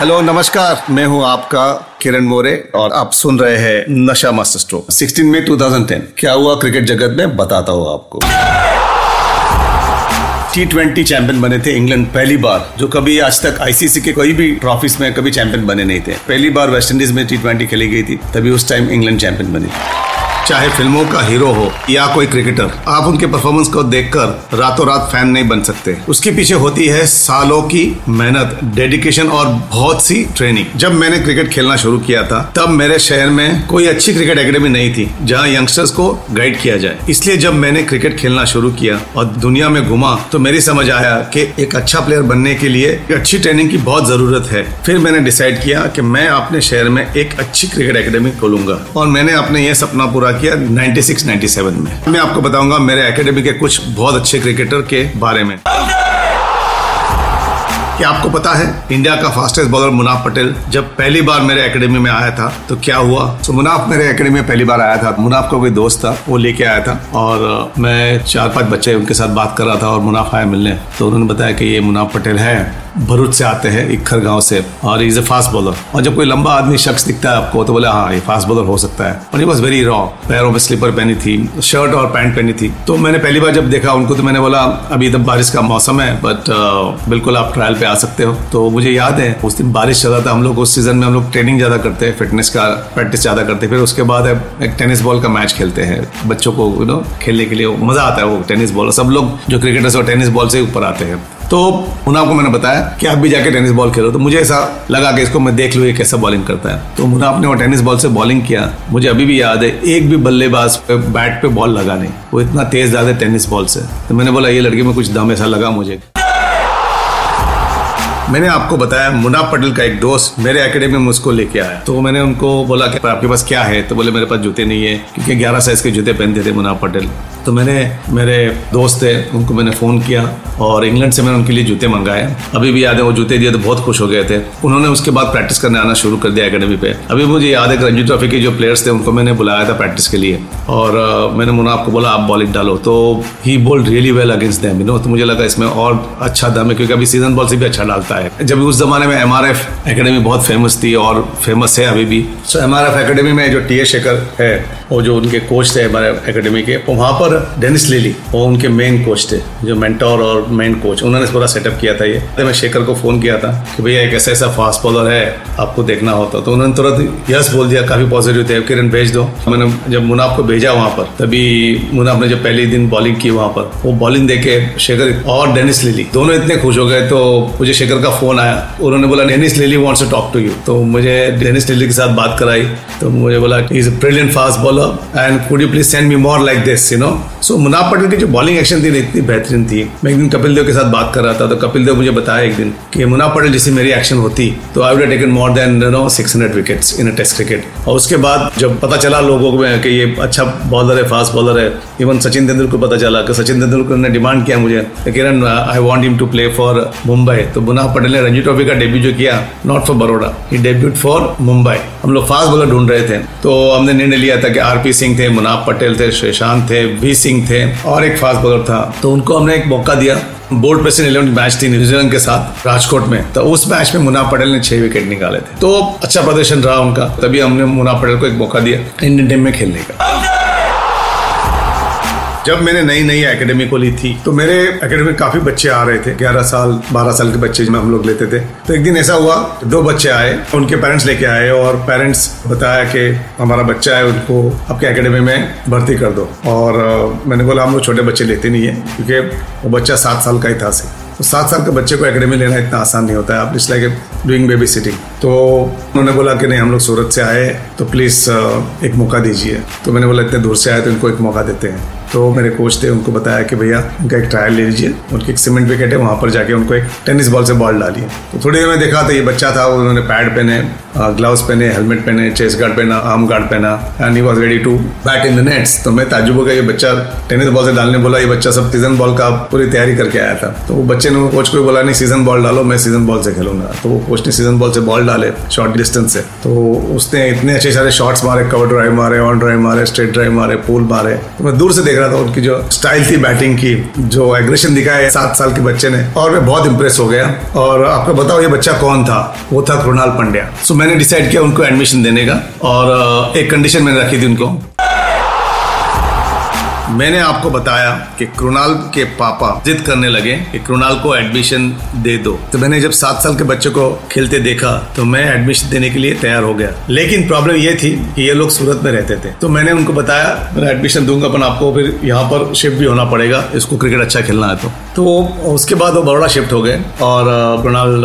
Hello नमस्कार। मैं हूँ आपका किरण मोरे और आप सुन रहे हैं नशा मास्टर स्ट्रोक। 16 मई 2010 क्या हुआ क्रिकेट जगत में? बताता हूँ आपको। टी ट्वेंटी चैंपियन बने थे इंग्लैंड पहली बार, जो कभी आज तक आईसीसी के कोई भी ट्रॉफीज में कभी चैंपियन बने नहीं थे। पहली बार वेस्ट इंडीज में टी ट्वेंटी खेली गई थी, तभी उस टाइम इंग्लैंड चैंपियन बनी। थी चाहे फ़िल्मों का हीरो हो या कोई क्रिकेटर आप उनके परफॉर्मेंस को देखकर रातों रात फ़ैन नहीं बन सकते। उसके पीछे होती है सालों की मेहनत डेडिकेशन और बहुत सी ट्रेनिंग जब मैंने क्रिकेट खेलना शुरू किया था, तब मेरे शहर में कोई अच्छी क्रिकेट एकेडमी नहीं थी, जहाँ यंगस्टर्स को गाइड किया जाए। इसलिए जब मैंने क्रिकेट खेलना शुरू किया और दुनिया में घुमा तो मेरी समझ आया कि एक अच्छा प्लेयर बनने के लिए अच्छी ट्रेनिंग की बहुत ज़रूरत है। फिर मैंने डिसाइड किया कि मैं अपने शहर में एक अच्छी क्रिकेट एकेडमी खोलूँगा। और मैंने अपने ये सपना पूरा किया 96 97 में। मैं आपको बताऊँगा मेरे एकेडमी के कुछ बहुत अच्छे क्रिकेटर के बारे में। क्या आपको पता है इंडिया का फास्टेस्ट बॉलर मुनाफ पटेल जब पहली बार मेरे एकेडमी में आया था तो क्या हुआ? तो मुनाफ मेरे एकेडमी में पहली बार आया था। मुनाफ का कोई दोस्त था, वो लेके आया था। और, मैं चार पाँच बच्चे उनके साथ बात कर रहा था और मुनाफ आया मिलने। तो उन्होंने बताया कि ये मुनाफ पटेल है। भरूच से आते हैं, इक्खर गाँव से। और इज़ ए फास्ट बॉलर और जब कोई लंबा आदमी शख्स दिखता है आपको तो बोला हाँ ये फास्ट बॉलर हो सकता है। और ये वॉज़ वेरी रॉ पैरों में स्लीपर पहनी थी शर्ट और पैंट पहनी थी। तो मैंने पहली बार जब देखा, उनको तो मैंने बोला, अभी तब बारिश का मौसम है बट बिल्कुल आप ट्रायल पे आ सकते हो। तो मुझे याद है, उस दिन बारिश चल था, हम लोग उस सीज़न में हम लोग ट्रेनिंग ज़्यादा करते हैं फिटनेस का प्रैक्टिस ज़्यादा करते हैं। फिर उसके बाद एक टेनिस बॉल का मैच खेलते हैं, बच्चों को यू नो खेलने के लिए मज़ा आता है वो टेनिस बॉल सब लोग जो क्रिकेटर्स और टेनिस बॉल से ऊपर आते हैं। तो मुना को मैंने बताया कि आप भी जाके टेनिस बॉल खेलो। तो मुझे ऐसा लगा कि इसको मैं देख लूँ, ये कैसा बॉलिंग करता है। तो मुनाफ ने वो टेनिस बॉल से बॉलिंग किया। मुझे अभी भी याद है, एक भी बल्लेबाज पे बैट पे बॉल लगा नहीं। वो इतना तेज ज़्यादा टेनिस बॉल से। तो मैंने बोला, ये लड़की में कुछ दम ऐसा लगा मुझे। मैंने आपको बताया मुना पटेल का एक दोस्त मेरे एकेडमी में मुझको लेके आया। तो मैंने उनको बोला कि, आपके पास क्या है? तो बोले, मेरे पास जूते नहीं है, क्योंकि 11 साइज़ के जूते पहनते थे मुना पटेल। तो मैंने, मेरे दोस्त थे, उनको मैंने फ़ोन किया और इंग्लैंड से मैंने उनके लिए जूते मंगाए। अभी भी याद है, वो जूते दिए तो बहुत खुश हो गए थे। उन्होंने उसके बाद प्रैक्टिस करने आना शुरू कर दिया अकेडमी पे। अभी मुझे याद है, रणजी ट्रॉफी के जो प्लेयर्स थे, उनको मैंने बुलाया था प्रैक्टिस के लिए। और मैंने मुना आपको बोला, आप बॉलिंग डालो। तो he bowled really well against them no तो मुझे लगा इसमें और अच्छा दम है क्योंकि अभी सीज़न बॉल से भी अच्छा डालता है। जब उस जमाने में एम आर एकेडमी बहुत फ़ेमस थी और फ़ेमस है अभी भी। सो एम आर एकेडमी में जो टी एस शेखर है, वो जो उनके कोच थे हमारे एकेडमी के वहाँ पर डेनिस लिली वो उनके मेन कोच थे, जो मेंटोर और मेन कोच उन्होंने पूरा सेटअप किया था ये। मैं शेखर को फ़ोन किया था कि भैया एक ऐसा ऐसा फास्ट बॉलर है, आपको देखना होता। तो उन्होंने तुरंत यस बोल दिया, काफ़ी पॉजिटिव थे। किरण भेज दो। मैंने जब मुनाफ को भेजा वहाँ पर, तभी मुनाफ ने जब पहले दिन बॉलिंग की वहाँ पर, वो बॉलिंग देखे शेखर और डेनिस लिली दोनों इतने खुश हो गए। तो मुझे शेखर का फ़ोन आया, उन्होंने बोला Dennis Lillee wants to talk to you तो मुझे डेनिस लिली के साथ बात कराई। तो मुझे बोला is brilliant fast bowler and could you please send me more like this you know so Munaf Patel की जो बॉलिंग एक्शन थी इतनी बेहतरीन थी मैं एक दिन कपिल देव के साथ बात कर रहा था तो कपिल देव मुझे बताया एक दिन कि मुनाफ पटेल जैसी मेरी एक्शन होती तो I would taken more than no 600 wickets in a test cricket और उसके बाद जब पता चला लोगों को कि ये अच्छा बॉलर है फास्ट बॉलर है इवन सचिन तेंदुलकर को पता चला कि सचिन तेंदुलकर ने डिमांड किया मुझे Kiran I want him to play for Mumbai तो मुनाफ पटेल ने रणजी ट्रॉफी का डेब्यू जो किया not for Baroda he debut for Mumbai हम लोग फास्ट बॉलर ढूंढ रहे थे तो हमने निर्णय लिया था कि आरपी सिंह थे मुनाफ पटेल थे श्रीशांत थे वी सिंह थे और एक फास्ट बॉलर था। तो उनको हमने एक मौका दिया बोर्ड प्रेसिडेंट इलेवन मैच थी न्यूजीलैंड के साथ राजकोट में। तो उस मैच में मुना पटेल ने छह विकेट निकाले थे। तो अच्छा प्रदर्शन रहा उनका, तभी हमने मुना पटेल को एक मौका दिया, इंडियन टीम में खेलने का। जब मैंने नई नई एकेडमी खोली थी तो मेरे एकेडमी में काफ़ी बच्चे आ रहे थे। ग्यारह साल, बारह साल के बच्चे हम लोग लेते थे। तो एक दिन ऐसा हुआ, दो बच्चे आए, उनके पेरेंट्स लेके आए और पेरेंट्स बताया कि हमारा बच्चा है, उनको आपके एकेडमी में भर्ती कर दो। और मैंने बोला, हम लोग छोटे बच्चे लेते नहीं है, क्योंकि वो बच्चा सात साल का ही था तो सात साल के बच्चे को एकेडमी लेना इतना आसान नहीं होता है। आप it's like doing babysitting तो उन्होंने बोला कि नहीं, हम लोग सूरत से आए तो प्लीज़ एक मौका दीजिए। तो मैंने बोला, इतने दूर से आए तो इनको एक मौका देते हैं। तो मेरे कोच थे उनको बताया कि भैया, उनका एक ट्रायल ले लीजिए। उनकी एक सीमेंट विकेट है, वहाँ पर जाके उनको एक टेनिस बॉल से बॉल डाली तो थोड़ी देर में देखा था ये बच्चा था, उन्होंने पैड पहने ग्लव्स पहने हेलमेट पहने चेस्ट गार्ड पहना आर्म गार्ड पहना and he was ready to bat in the nets तो मैं ताजुब गया, ये बच्चा टेनिस बॉल से डालने बोला, ये बच्चा सब सीज़न बॉल का पूरी तैयारी करके आया था। तो वो बच्चे ने कोच को बोला, नहीं सीज़न बॉल डालो, मैं सीज़न बॉल से खेलूँगा। तो वो कोच ने सीज़न बॉल से बॉल डाले शॉर्ट डिस्टेंस से। तो उसने इतने अच्छे सारे शॉट्स मारे कवर ड्राइव मारे ऑन ड्राइव मारे स्ट्रेट ड्राइव मारे पुल मारे। तो मैं दूर से देख रहा था उनकी जो स्टाइल थी बैटिंग की, जो एग्रेशन दिखाया सात साल के बच्चे ने। और मैं बहुत इंप्रेस हो गया। और आपको बताओ, ये बच्चा कौन था? वो था कृणाल पंड्या। सो मैंने डिसाइड किया उनको एडमिशन देने का। और एक कंडीशन मैंने रखी थी उनको। मैंने आपको बताया कि कृणाल के पापा जिद करने लगे कि कृणाल को एडमिशन दे दो। तो मैंने जब सात साल के बच्चे को खेलते देखा तो मैं एडमिशन देने के लिए तैयार हो गया। लेकिन प्रॉब्लम ये थी कि ये लोग सूरत में रहते थे। तो मैंने उनको बताया, मैं एडमिशन दूँगा, पर आपको फिर यहाँ पर शिफ्ट भी होना पड़ेगा। इसको क्रिकेट अच्छा खेलना है तो। तो उसके बाद वो बड़ोड़ा शिफ्ट हो गए और कृणाल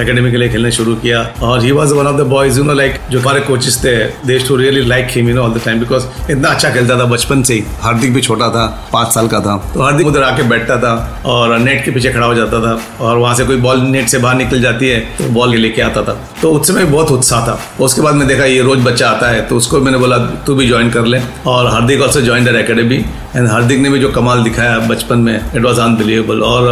एकेडमी के लिए खेलने शुरू किया। और he was one of the boys you know like जो हमारे कोचेस थे they too really like him you know all the time because इतना अच्छा खेलता था बचपन से ही। हार्दिक भी छोटा था, पाँच साल का था। तो हार्दिक उधर आके बैठता था और नेट के पीछे खड़ा हो जाता था और वहाँ से कोई बॉल नेट से बाहर निकल जाती है तो बॉल लेके आता था। तो उस समय बहुत उत्साह था। उसके बाद मैं देखा, ये रोज बच्चा आता है तो उसको मैंने बोला, तू भी ज्वाइन कर ले। और Hardik also join the academy and Hardik ने भी जो कमाल दिखाया बचपन में इट वॉज़ अनबिलीवेबल और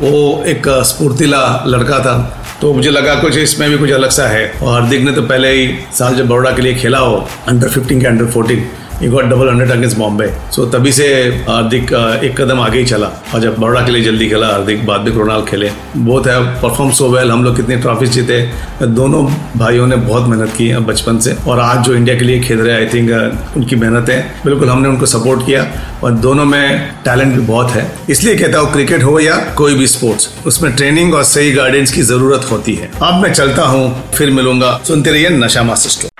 वो एक स्फूर्तिला लड़का था तो मुझे लगा कुछ इसमें भी कुछ अलग सा है। और हार्दिक ने तो पहले ही साल जब बड़ोड़ा के लिए खेला हो अंडर फिफ्टीन के under fourteen he got double hundred against Bombay so तभी से हार्दिक एक कदम आगे ही चला और जब बड़ोड़ा के लिए जल्दी खेला हार्दिक बाद में कृणाल खेले बहुत है परफॉर्म सो वेल हम लोग कितनी ट्रॉफीज जीते दोनों भाइयों ने बहुत मेहनत की बचपन से और आज जो इंडिया के लिए खेल रहे आई थिंक उनकी मेहनत है बिल्कुल हमने उनको सपोर्ट किया और दोनों में टैलेंट भी बहुत है इसलिए कहता हूँ क्रिकेट हो या कोई भी स्पोर्ट्स उसमें ट्रेनिंग और सही गाइडेंस की ज़रूरत होती है अब मैं चलता हूँ फिर मिलूँगा सुनते रहिए नशा मास्टर स्टोर